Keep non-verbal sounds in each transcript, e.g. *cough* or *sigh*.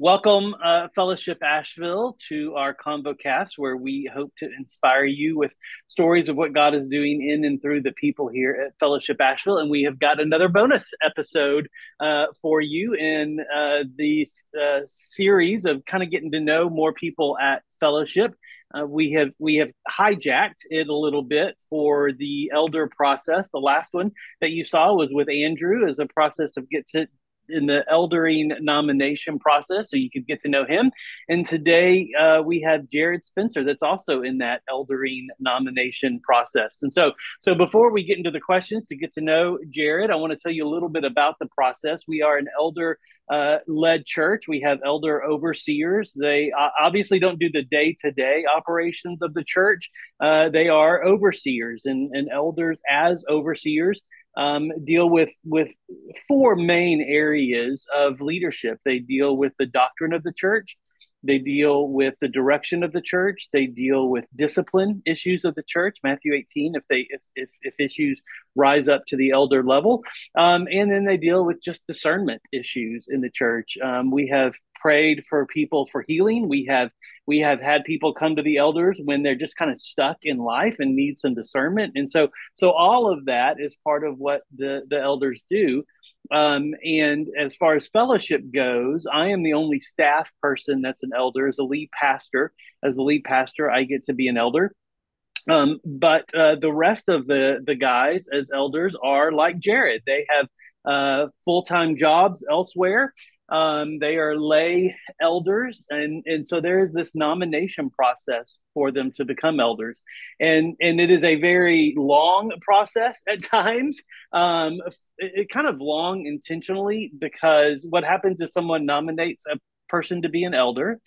Welcome, uh, Fellowship Asheville, to our ConvoCast, where we hope to inspire you with stories of what God is doing in and through the people here at Fellowship Asheville. And we have got another bonus episode uh, for you in uh, the uh, series of kind of getting to know more people at Fellowship. Uh, we have we have hijacked it a little bit for the elder process. The last one that you saw was with Andrew as a process of get to in the eldering nomination process, so you could get to know him. And today uh, we have Jared Spencer, that's also in that eldering nomination process. And so, so before we get into the questions to get to know Jared, I want to tell you a little bit about the process. We are an elder uh, led church. We have elder overseers. They uh, obviously don't do the day to day operations of the church. Uh, they are overseers and, and elders as overseers um, deal with with four main areas of leadership. They deal with the doctrine of the church. They deal with the direction of the church. They deal with discipline issues of the church. Matthew 18, if they if if, if issues rise up to the elder level, um, and then they deal with just discernment issues in the church. Um, we have prayed for people for healing. We have we have had people come to the elders when they're just kind of stuck in life and need some discernment. And so so all of that is part of what the the elders do. Um, and as far as fellowship goes, I am the only staff person that's an elder as a lead pastor. As the lead pastor, I get to be an elder. Um, but uh, the rest of the the guys as elders are like Jared. They have uh, full time jobs elsewhere. Um, they are lay elders, and and so there is this nomination process for them to become elders, and and it is a very long process at *laughs* times. Um, it, it kind of long intentionally because what happens is someone nominates a person to be an elder.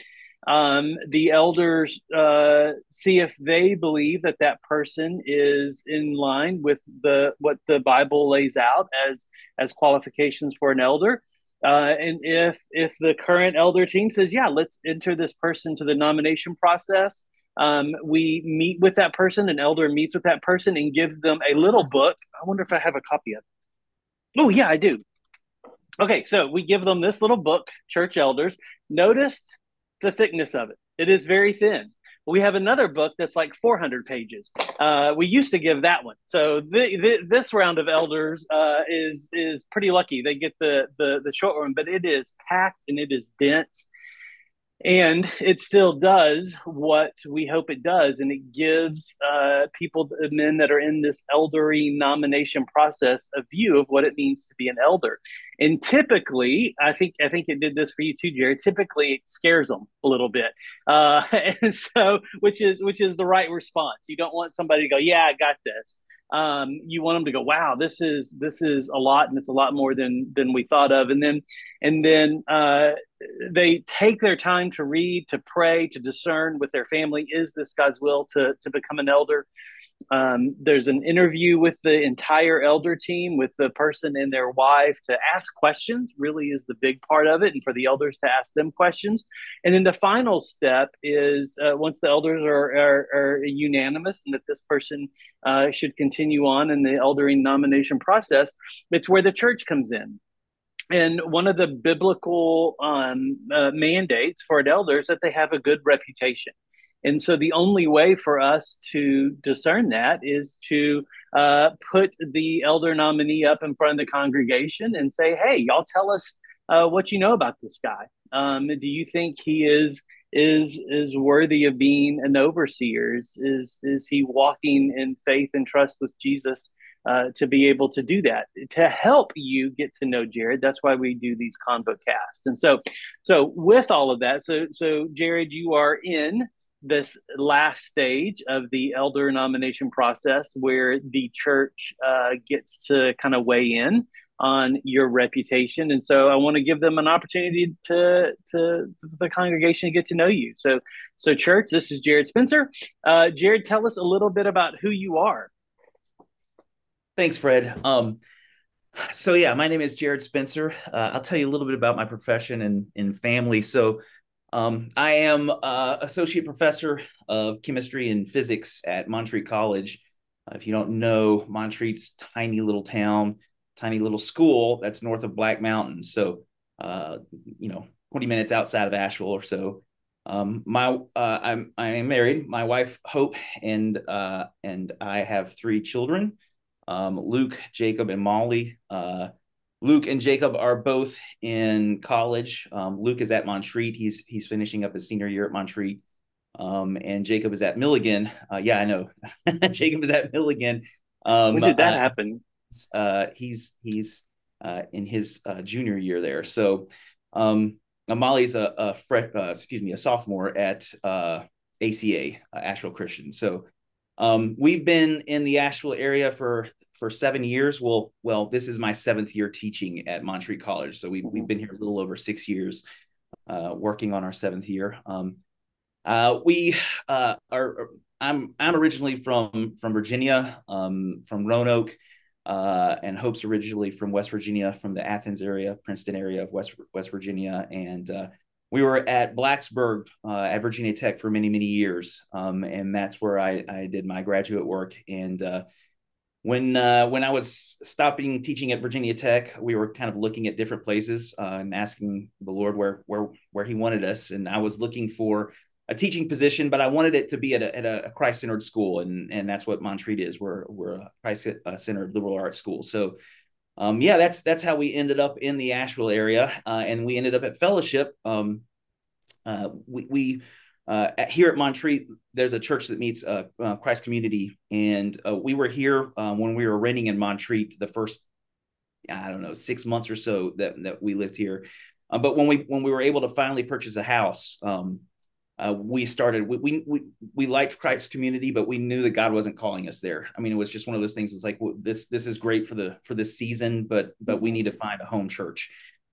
Um, the elders uh, see if they believe that that person is in line with the what the Bible lays out as as qualifications for an elder uh, and if if the current elder team says, yeah, let's enter this person to the nomination process, um, we meet with that person. An elder meets with that person and gives them a little book. I wonder if I have a copy of it. Oh yeah, I do. Okay, so we give them this little book, Church Elders. Notice the thickness of it. It is very thin. We have another book that's like 400 pages. Uh, we used to give that one. So the, the, this round of elders uh, is is pretty lucky. They get the, the the short one, but it is packed and it is dense and it still does what we hope it does and it gives uh, people men that are in this elderly nomination process a view of what it means to be an elder. And typically i think i think it did this for you too jerry typically it scares them a little bit. Uh, *laughs* and so which is which is the right response. You don't want somebody to go yeah i got this. Um, you want them to go, wow, this is this is a lot, and it's a lot more than than we thought of. And then and then uh, they take their time to read, to pray, to discern with their family. Is this God's will to to become an elder? Um, there's an interview with the entire elder team, with the person and their wife to ask questions, really is the big part of it, and for the elders to ask them questions. And then the final step is uh, once the elders are, are, are, unanimous and that this person uh, should continue on in the eldering nomination process, it's where the church comes in. And one of the biblical um, uh, mandates for an elder is that they have a good reputation. And so the only way for us to discern that is to uh, put the elder nominee up in front of the congregation and say, "Hey, y'all, tell us uh, what you know about this guy. Um, do you think he is is is worthy of being an overseer? Is is, is he walking in faith and trust with Jesus?" Uh, to be able to do that to help you get to know Jared. That's why we do these convo casts. And so, so with all of that, so so Jared, you are in this last stage of the elder nomination process where the church uh, gets to kind of weigh in on your reputation and so i want to give them an opportunity to to the congregation to get to know you so so church this is jared spencer uh, jared tell us a little bit about who you are thanks fred um, so yeah my name is jared spencer uh, i'll tell you a little bit about my profession and, and family so um, I am uh, associate professor of chemistry and physics at Montreat College. Uh, if you don't know, Montreat's tiny little town, tiny little school that's north of Black Mountain. So, uh, you know, 20 minutes outside of Asheville or so. Um, my uh, I'm I am married. My wife Hope and uh, and I have three children, um, Luke, Jacob, and Molly. Uh, Luke and Jacob are both in college. Um, Luke is at Montreat. He's he's finishing up his senior year at Montreat. Um, and Jacob is at Milligan. Uh, yeah, I know. *laughs* Jacob is at Milligan. Um, when did that uh, happen? Uh, he's he's uh, in his uh, junior year there. So um, Molly's a, a fre- uh, excuse me a sophomore at uh, ACA Asheville Christian. So um, we've been in the Asheville area for for seven years. Well, well, this is my seventh year teaching at Montreat College. So we've we've been here a little over six years, uh, working on our seventh year. Um, uh, we uh, are. I'm I'm originally from from Virginia, um, from Roanoke, uh, and Hope's originally from West Virginia, from the Athens area, Princeton area of West West Virginia, and uh, we were at Blacksburg uh, at Virginia Tech for many many years, um, and that's where I I did my graduate work. And uh, when uh, when I was stopping teaching at Virginia Tech, we were kind of looking at different places uh, and asking the Lord where where where He wanted us, and I was looking for a teaching position, but I wanted it to be at a, at a Christ centered school, and and that's what Montreat is. We're we're a Christ centered liberal arts school. So, um, yeah, that's that's how we ended up in the Asheville area, uh, and we ended up at Fellowship. Um, uh, we, we uh, at, here at Montreat, there's a church that meets uh, uh, Christ Community, and uh, we were here um, when we were renting in Montreat the first, I don't know, six months or so that that we lived here. but when we when we were able to finally purchase a house, um, uh, we started we, we, we we liked Christ community, but we knew that God wasn't calling us there. I mean, it was just one of those things. It's like well, this this is great for the for this season, but but we need to find a home church.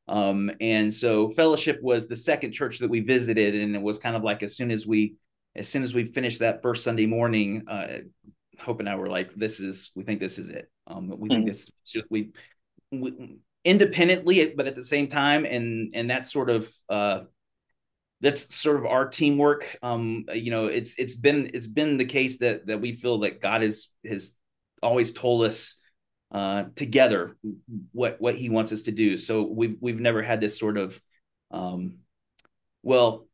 Um, and so Fellowship was the second church that we visited, and it was kind of like as soon as we as soon as we finished that first Sunday morning, uh, Hope and I were like, "This is we think this is it. Um, we mm-hmm. think this we, we independently, but at the same time, and and that sort of uh, that's sort of our teamwork. Um, you know, it's it's been it's been the case that that we feel that God has has always told us uh, together what what He wants us to do. So we've we've never had this sort of, um, well,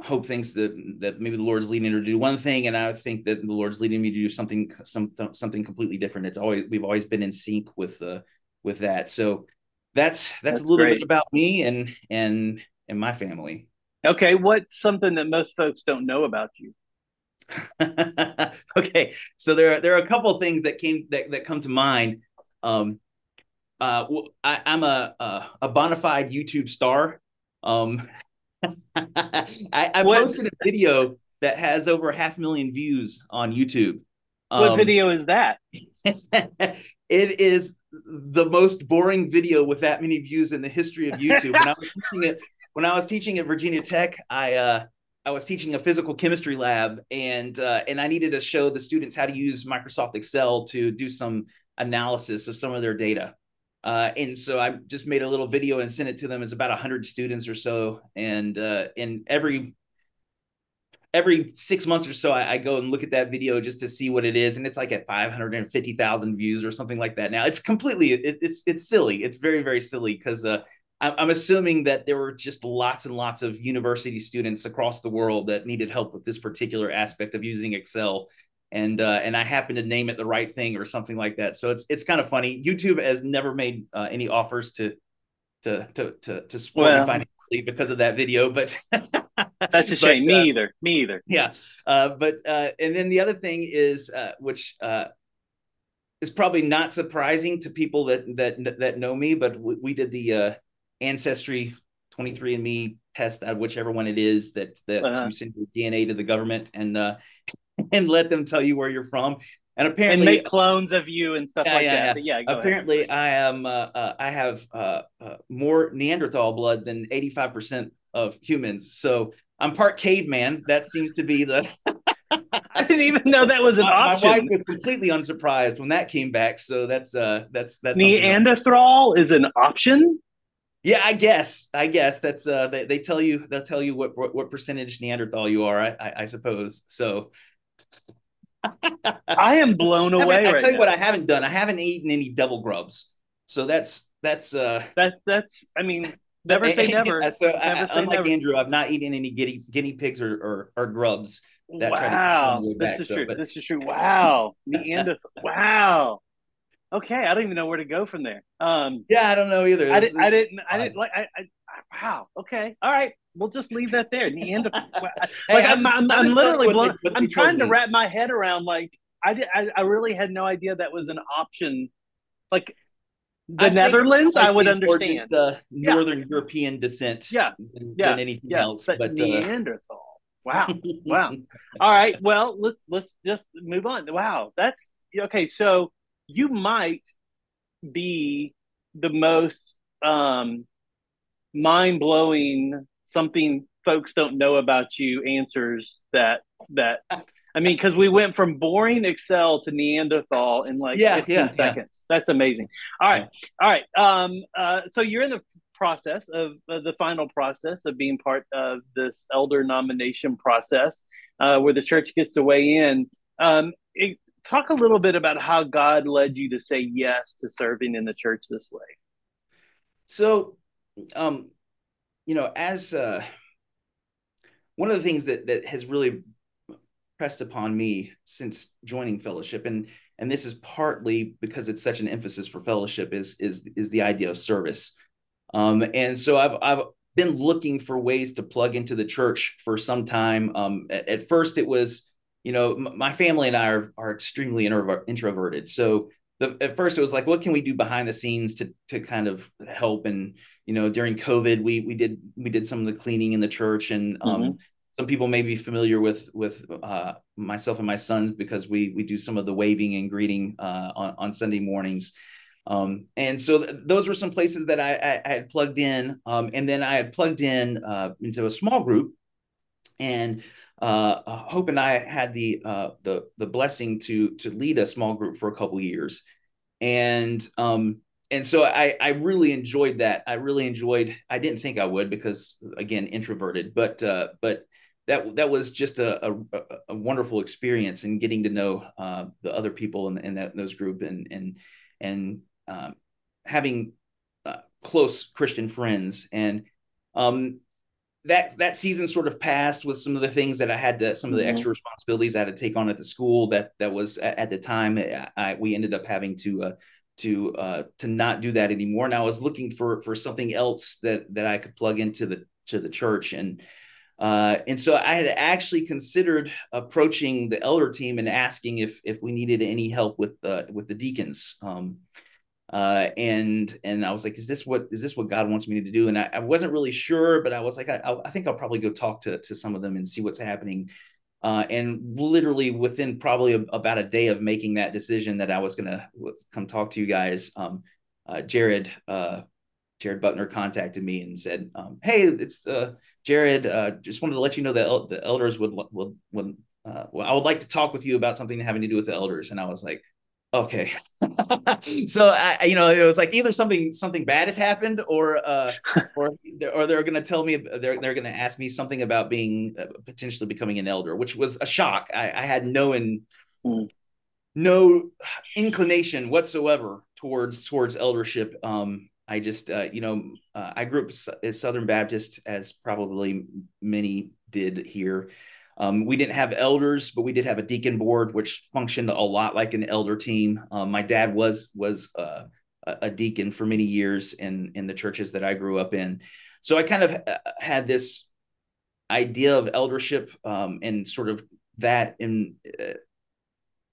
hope thinks that that maybe the Lord's leading her to do one thing, and I think that the Lord's leading me to do something some something completely different. It's always we've always been in sync with uh with that. So that's that's, that's a little great. bit about me and and and my family. Okay, what's something that most folks don't know about you? *laughs* okay, so there are there are a couple of things that came that, that come to mind. Um, uh, I, am a, a a bona fide YouTube star. Um, *laughs* I, I posted a video that has over half a million views on YouTube. Um, what video is that? *laughs* it is the most boring video with that many views in the history of YouTube. When I was teaching it when I was teaching at Virginia Tech, I uh, I was teaching a physical chemistry lab, and uh, and I needed to show the students how to use Microsoft Excel to do some analysis of some of their data. Uh, and so I just made a little video and sent it to them. It's about hundred students or so, and uh, and every every six months or so, I, I, go and look at that video just to see what it is, and it's like at five hundred and fifty thousand views or something like that. Now it's completely it, it's it's silly. It's very very silly because uh, I'm assuming that there were just lots and lots of university students across the world that needed help with this particular aspect of using Excel, and uh, and I happened to name it the right thing or something like that. So it's it's kind of funny. YouTube has never made uh, any offers to to to to to support well, me financially because of that video, but *laughs* that's a *laughs* shame. But, me uh, either. Me either. Yeah. Uh, but uh, and then the other thing is uh, which is probably not surprising to people that that that know me, but we, we did the ancestry 23andme test out whichever one it is that that uh-huh. you send your dna to the government and uh *laughs* and let them tell you where you're from and apparently and make clones of you and stuff yeah, like yeah, that. Yeah, yeah apparently ahead. I am uh, uh, I have uh, uh, more Neanderthal blood than 85% of humans. So I'm part caveman. That seems to be the *laughs* I didn't even know that was an option. My wife was completely unsurprised when that came back. So that's uh that's that's Neanderthal is an option. Yeah, I guess. I guess that's uh they, they tell you they'll tell you what, what, what percentage Neanderthal you are, I, I, I suppose. So I am blown *laughs* away. I, right tell you now. what I haven't done. I haven't eaten any double grubs. So that's that's uh that that's I mean *laughs* never say never. *laughs* so never I, unlike never. Andrew, I've not eaten any guinea guinea pigs or or, or grubs. That wow, this back, is so, true. But... This is true. Wow, Neanderthal. wow. Okay, I don't even know where to go from there. Um, yeah, I don't know either. I, did, I didn't. I didn't like. I, I, wow. Okay. All right. We'll just leave that there. Neanderthal. *laughs* like hey, I'm, I'm, I'm, I'm literally blown. I'm trying to wrap my head around like I did. I, I really had no idea that was an option. Like the I Netherlands, I would understand. the Northern yeah. European descent, yeah, than, yeah, than anything yeah. else. But, but uh, Neanderthal. Uh... Wow, *laughs* wow. All right. Well, let's let's just move on. Wow, that's okay. So you might be the most um, mind blowing something folks don't know about you answers that that I mean, because we went from boring Excel to Neanderthal in like yeah, 15 yeah, seconds. Yeah. That's amazing. All right. All right. Um, uh, so you're in the process of uh, the final process of being part of this elder nomination process uh, where the church gets to weigh in. Um, it, talk a little bit about how God led you to say yes to serving in the church this way. So, um, you know, as uh, one of the things that that has really pressed upon me since joining fellowship and and this is partly because it's such an emphasis for fellowship is is is the idea of service um, and so i've i've been looking for ways to plug into the church for some time um, at, at, first it was you know m- my family and i are, are extremely intro- introverted. So the, at first it was like what can we do behind the scenes to to kind of help? And you know during covid we we did we did some of the cleaning in the church and um, mm-hmm. some people may be familiar with with uh, myself and my sons because we we do some of the waving and greeting uh, on on Sunday mornings. Um, and so th- those were some places that I, I, I had plugged in, um, and then I had plugged in uh, into a small group, and uh, Hope and I had the uh, the the blessing to to lead a small group for a couple years, and um, and so I I really enjoyed that. I really enjoyed. I didn't think I would because again introverted, but uh, but that that was just a, a, a wonderful experience in getting to know uh, the other people in, in that those group and and and um, having uh, close Christian friends and um, that that season sort of passed with some of the things that I had to some of the mm-hmm. extra responsibilities I had to take on at the school that that was at, at the time I, we ended up having to uh, to uh, to not do that anymore and I was looking for for something else that that I could plug into the to the church and uh, and so I had actually considered approaching the elder team and asking if if we needed any help with uh, with the deacons. Um, uh, and and I was like, is this what is this what God wants me to do? And I, I wasn't really sure, but I was like, I, I, think I'll probably go talk to to some of them and see what's happening. Uh, and literally within probably a, about a day of making that decision that I was gonna come talk to you guys, um, uh, Jared uh, Jared Butner contacted me and said, um, "Hey, it's uh, Jared. Uh, just wanted to let you know that el- the elders would would would well, I would like to talk with you about something having to do with the elders." And I was like, "Okay." *laughs* so I, you know, it was like either something something bad has happened, or uh, or *laughs* or they're going to tell me they're they're going to ask me something about being uh, potentially becoming an elder, which was a shock. I, I had no in. Mm. No inclination whatsoever towards towards eldership. Um, I just, uh, you know, uh, I grew up as Southern Baptist, as probably many did here. Um, we didn't have elders, but we did have a deacon board, which functioned a lot like an elder team. Um, my dad was was uh, a deacon for many years in in the churches that I grew up in, so I kind of uh, had this idea of eldership um, and sort of that in uh,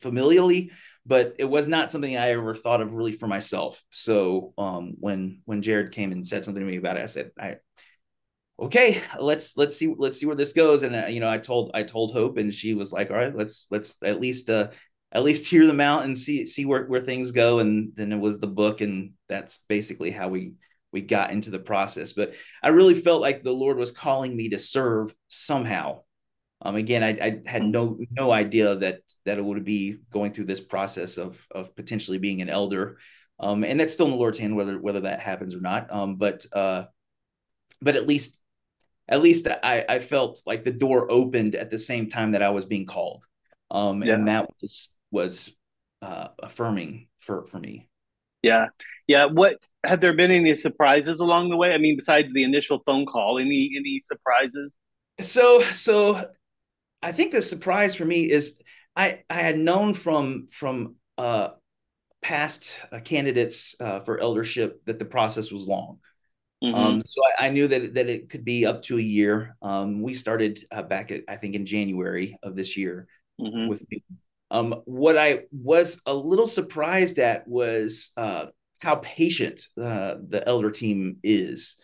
familially but it was not something I ever thought of really for myself. So um, when when Jared came and said something to me about it, I said, "I okay, let's let's see let's see where this goes." And uh, you know, I told I told Hope, and she was like, "All right, let's let's at least uh, at least hear them out and see see where where things go." And then it was the book, and that's basically how we we got into the process. But I really felt like the Lord was calling me to serve somehow um, again, I, I, had no no idea that that it would be going through this process of of potentially being an elder, um, and that's still in the Lord's hand whether whether that happens or not. Um, but uh, but at least at least I, I felt like the door opened at the same time that I was being called, um, yeah. and that was was uh, affirming for for me. Yeah. Yeah. What have there been any surprises along the way? I mean, besides the initial phone call, any any surprises? So so I think the surprise for me is I I had known from from uh past uh, candidates uh, for eldership that the process was long. Mm-hmm. Um, so I, I, knew that that it could be up to a year. Um, we started uh, back at I think in January of this year mm-hmm. with um, what I was a little surprised at was uh, how patient uh, the elder team is.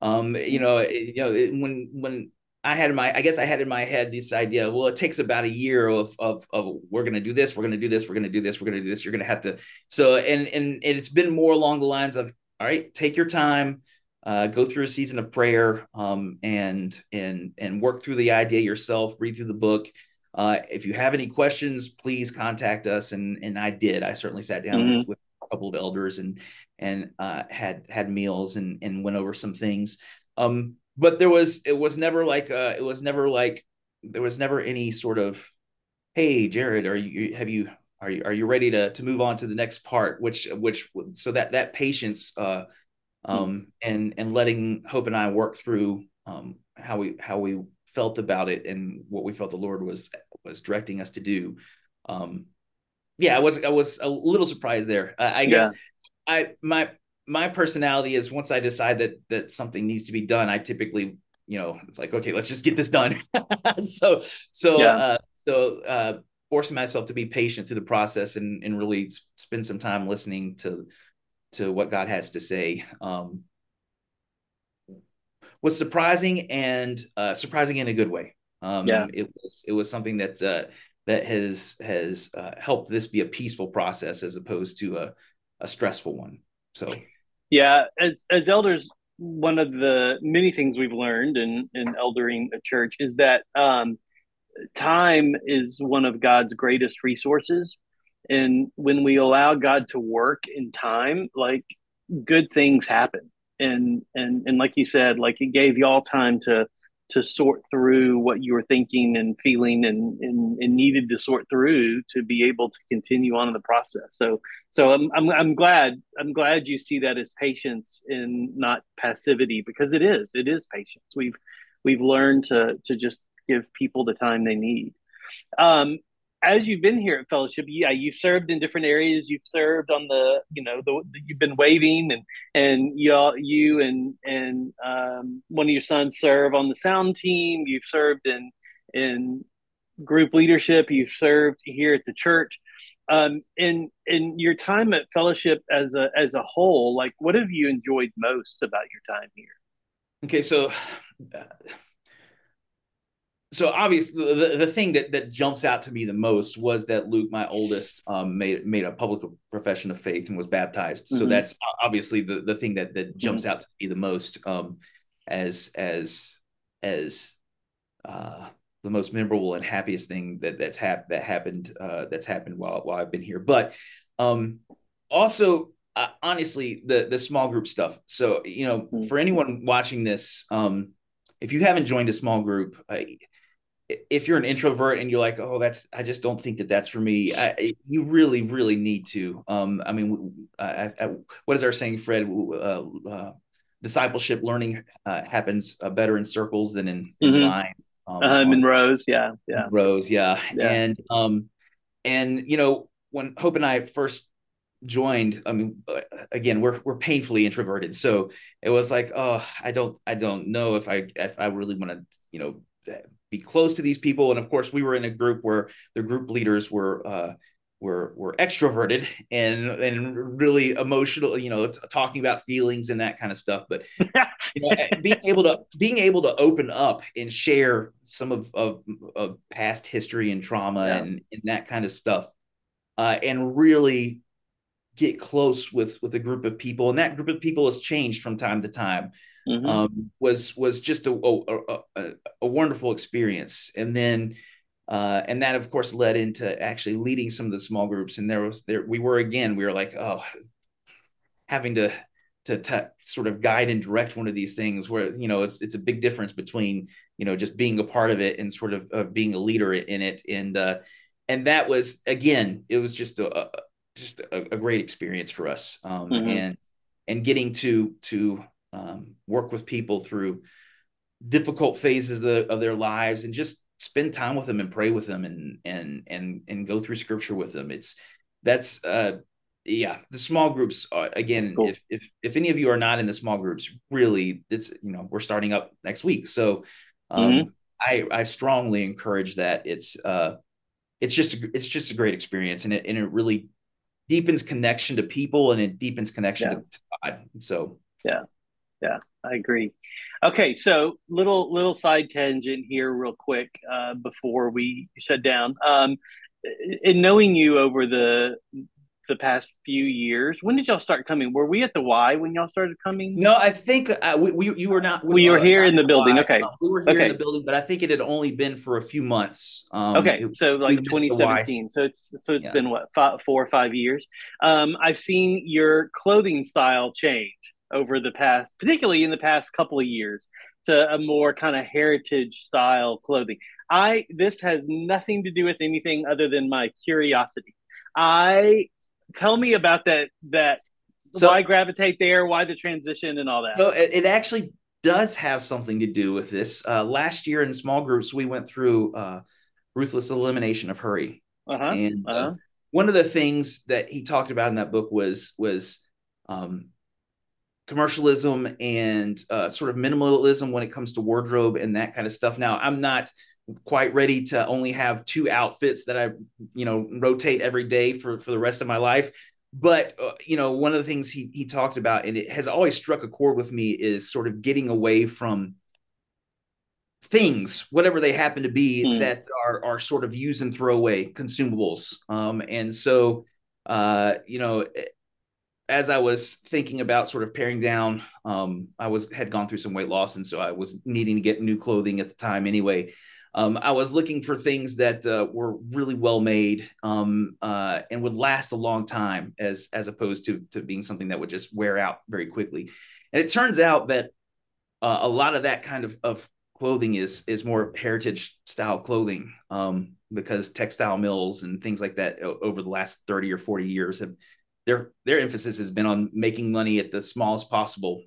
Um, you know, you know when when I had in my I guess I had in my head this idea. Well, it takes about a year of of, of we're going to do this, we're going to do this, we're going to do this, we're going to do this. You're going to have to. So and and it's been more along the lines of all right, take your time. Uh, go through a season of prayer um, and and and work through the idea yourself. Read through the book, uh, if you have any questions, please contact us. And and I did. I certainly sat down mm-hmm. with, with, a couple of elders and and uh, had had meals and and went over some things. Um, but there was it was never like uh, it was never like there was never any sort of hey Jared, are you have you are you are you ready to to move on to the next part? Which which so that that patience uh, um, mm-hmm. and and letting Hope and I work through um, how we how we felt about it and what we felt the Lord was was directing us to do. Um, yeah, I was I was a little surprised there. I, I guess yeah. I my my personality is once I decide that that something needs to be done, I typically you know it's like okay, let's just get this done. *laughs* so so yeah. uh, so uh, forcing myself to be patient through the process and and really spend some time listening to to what God has to say. Um, was surprising and uh, surprising in a good way. Um, yeah, it was it was something that uh, that has has uh, helped this be a peaceful process as opposed to a, a stressful one. So, yeah, as as elders, one of the many things we've learned in in eldering a church is that um, time is one of God's greatest resources, and when we allow God to work in time, like good things happen and and and like you said like it gave y'all time to to sort through what you were thinking and feeling and, and, and needed to sort through to be able to continue on in the process. So, so I'm, I'm, I'm glad, I'm glad you see that as patience and not passivity because it is, it is patience. We've, we've learned to, to just give people the time they need. Um, as you've been here at Fellowship, yeah, you've served in different areas. You've served on the, you know, the, you've been waving, and and you you and and um, one of your sons serve on the sound team. You've served in in group leadership. You've served here at the church. Um, in in your time at Fellowship as a as a whole, like what have you enjoyed most about your time here? Okay, so. Uh so obviously the, the thing that that jumps out to me the most was that Luke, my oldest, um, made made a public profession of faith and was baptized. Mm-hmm. So that's obviously the the thing that that jumps mm-hmm. out to me the most um, as as as uh, the most memorable and happiest thing that that's hap- that happened uh, that's happened while while I've been here. But um, also uh, honestly the the small group stuff. So you know, mm-hmm. for anyone watching this, um, if you haven't joined a small group, uh, if you're an introvert and you're like, oh, that's I just don't think that that's for me. I, you really, really need to. Um, I mean, I, I, what is our saying, Fred? Uh, uh, discipleship learning uh, happens uh, better in circles than in, mm-hmm. in line. Um, um, in rows, yeah, yeah, rows, yeah. yeah, and um, and you know when Hope and I first joined i mean uh, again we're we're painfully introverted so it was like oh i don't i don't know if i if i really want to you know be close to these people. And of course, we were in a group where the group leaders were uh, were were extroverted and and really emotional. You know, t- talking about feelings and that kind of stuff. But *laughs* you know, being able to being able to open up and share some of of, of past history and trauma yeah. and and that kind of stuff, uh, and really get close with with a group of people and that group of people has changed from time to time mm-hmm. um, was was just a, a, a, a, wonderful experience. And then uh, and that of course led into actually leading some of the small groups. And there was there we were again we were like oh having to to, to sort of guide and direct one of these things where you know it's it's a big difference between you know just being a part of it and sort of uh, being a leader in it and uh, and that was again it was just a, just a, a, great experience for us. Um, mm-hmm. and and getting to to um, work with people through difficult phases of, the, of, their lives and just spend time with them and pray with them and and and and go through scripture with them. It's that's uh yeah the small groups uh, again cool. if, if if any of you are not in the small groups really it's you know we're starting up next week so um mm-hmm. i i strongly encourage that it's uh it's just it's just a great experience and it and it really deepens connection to people and it deepens connection yeah. to, to God. So yeah, yeah, I agree. Okay, so little little side tangent here, real quick, uh, before we shut down. Um, in knowing you over the the past few years. When did y'all start coming? Were we at the Y when y'all started coming? No, I think uh, we, we you were not. We, we were here in the building. Okay, uh, we were here okay. in the building, but I think it had only been for a few months. Um, okay, it, so like 2017. So it's so it's yeah. been what five, four or five years. Um, I've seen your clothing style change over the past, particularly in the past couple of years, to a more kind of heritage style clothing. I this has nothing to do with anything other than my curiosity. I tell me about that that so, why gravitate there why the transition and all that so it, it actually does have something to do with this uh, last year in small groups we went through uh, ruthless elimination of hurry uh-huh. and uh, uh-huh. one of the things that he talked about in that book was was um, commercialism and uh, sort of minimalism when it comes to wardrobe and that kind of stuff now i'm not quite ready to only have two outfits that I, you know, rotate every day for for the rest of my life. But uh, you know, one of the things he he talked about, and it has always struck a chord with me, is sort of getting away from things, whatever they happen to be, mm. that are are sort of use and throw away consumables. Um, and so, uh, you know, as I was thinking about sort of paring down, um, I was had gone through some weight loss, and so I was needing to get new clothing at the time anyway. Um, I was looking for things that uh, were really well made um, uh, and would last a long time, as as opposed to to being something that would just wear out very quickly. And it turns out that uh, a lot of that kind of, of clothing is is more heritage style clothing um, because textile mills and things like that over the last 30 or 40 years have their their emphasis has been on making money at the smallest possible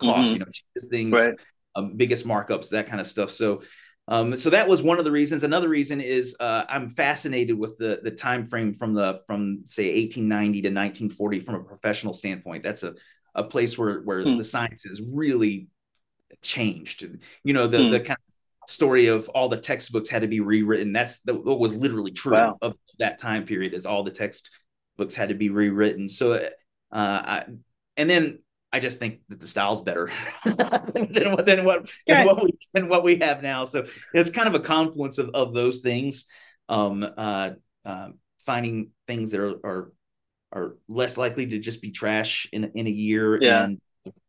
cost mm-hmm. you know cheapest things right. um, biggest markups that kind of stuff so um, so that was one of the reasons. Another reason is uh, I'm fascinated with the the time frame from the from say 1890 to 1940 from a professional standpoint. That's a a place where where hmm. the sciences really changed. You know the hmm. the kind of story of all the textbooks had to be rewritten. That's the, what was literally true wow. of that time period. Is all the textbooks had to be rewritten. So, uh, I, and then I just think that the style's better *laughs* *laughs* than, what, than what than what we than what we have now. So it's kind of a confluence of, of those things. Um, uh, uh, finding things that are, are are less likely to just be trash in in a year, yeah. and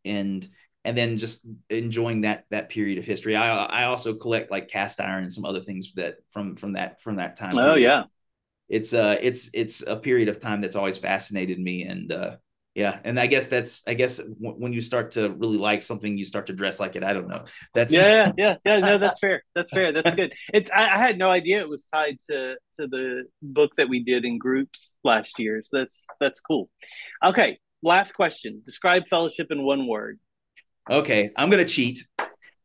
and and then just enjoying that that period of history. I I also collect like cast iron and some other things that from from that from that time. Oh period. yeah, it's uh it's it's a period of time that's always fascinated me and uh yeah and i guess that's i guess w- when you start to really like something you start to dress like it i don't know. That's yeah yeah yeah no that's fair that's fair that's good. It's I, I, had no idea it was tied to to the book that we did in groups last year so that's that's cool. Okay last question. Describe fellowship in one word. Okay i'm gonna cheat.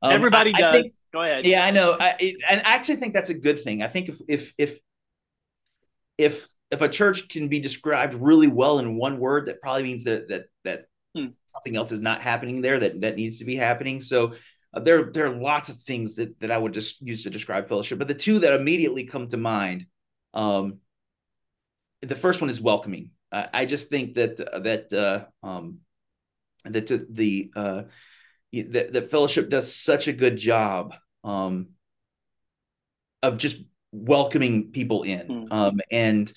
Um, everybody I, does. I think, go ahead. Yeah i know. I, it, and i actually think that's a good thing. I think if if if if if a church can be described really well in one word, that probably means that that that hmm. something else is not happening there that that needs to be happening. So uh, there there are lots of things that that I would just use to describe fellowship, but the two that immediately come to mind, um, the first one is welcoming. Uh, I just think that uh, that uh, um, that the uh, that, that fellowship does such a good job um, of just welcoming people in mm. um, and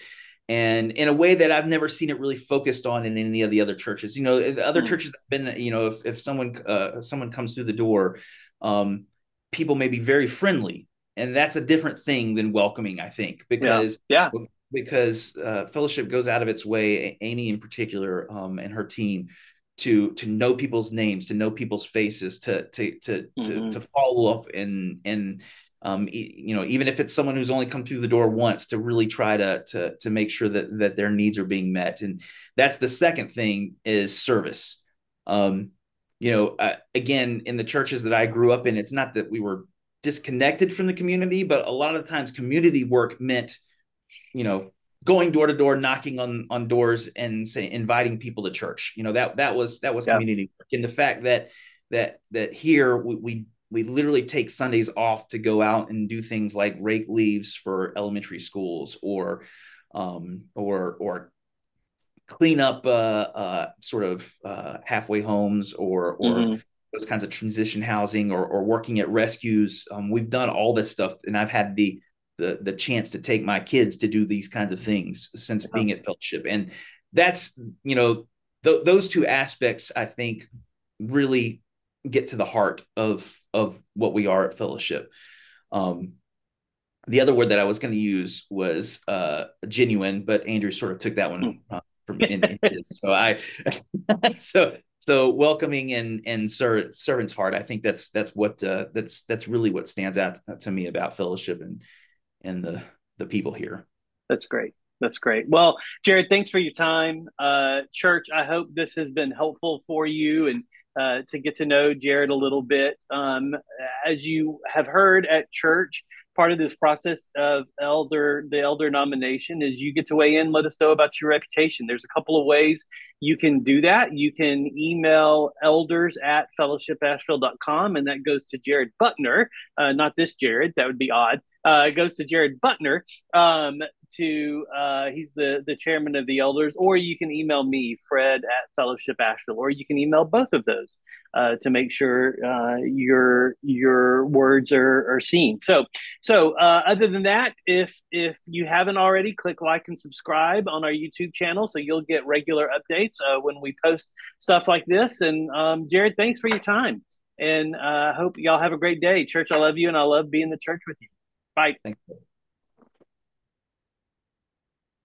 and in a way that I've never seen it really focused on in any of the other churches. You know, the other mm. churches have been, you know, if, if someone uh, someone comes through the door, um, people may be very friendly, and that's a different thing than welcoming. I think because yeah, yeah. because uh, fellowship goes out of its way, Amy in particular, um, and her team to to know people's names, to know people's faces, to to to mm-hmm. to, to follow up and and um, you know, even if it's someone who's only come through the door once, to really try to to to make sure that that their needs are being met. And that's the second thing is service. Um, you know, uh, again, in the churches that I grew up in, it's not that we were disconnected from the community, but a lot of times community work meant, you know, going door to door, knocking on on doors and say inviting people to church. You know, that that was that was yeah. community work. And the fact that that that here we, we we literally take Sundays off to go out and do things like rake leaves for elementary schools or um, or or clean up uh, uh, sort of uh, halfway homes or or mm-hmm. those kinds of transition housing or, or working at rescues. Um, we've done all this stuff, and I've had the the the chance to take my kids to do these kinds of things since being at fellowship, and that's you know th- those two aspects I think really get to the heart of of what we are at fellowship. Um, the other word that I was going to use was uh, genuine, but Andrew sort of took that one uh, from in, in his. So I, *laughs* so so welcoming and and ser- servant's heart. I think that's that's what uh, that's that's really what stands out to me about fellowship and and the the people here. That's great. That's great. Well, Jared, thanks for your time. Uh, church, I hope this has been helpful for you and uh, to get to know Jared a little bit. Um, as you have heard at church, part of this process of elder the elder nomination is you get to weigh in let us know about your reputation there's a couple of ways you can do that you can email elders at fellowshipasheville.com and that goes to jared buckner uh, not this jared that would be odd uh, goes to jared buckner um, to uh, he's the the chairman of the elders, or you can email me, Fred at Fellowship Asheville, or you can email both of those uh, to make sure uh, your your words are, are seen. So so uh, other than that, if if you haven't already, click like and subscribe on our YouTube channel so you'll get regular updates uh, when we post stuff like this. And um, Jared, thanks for your time, and I hope y'all have a great day, church. I love you, and I love being the church with you. Bye.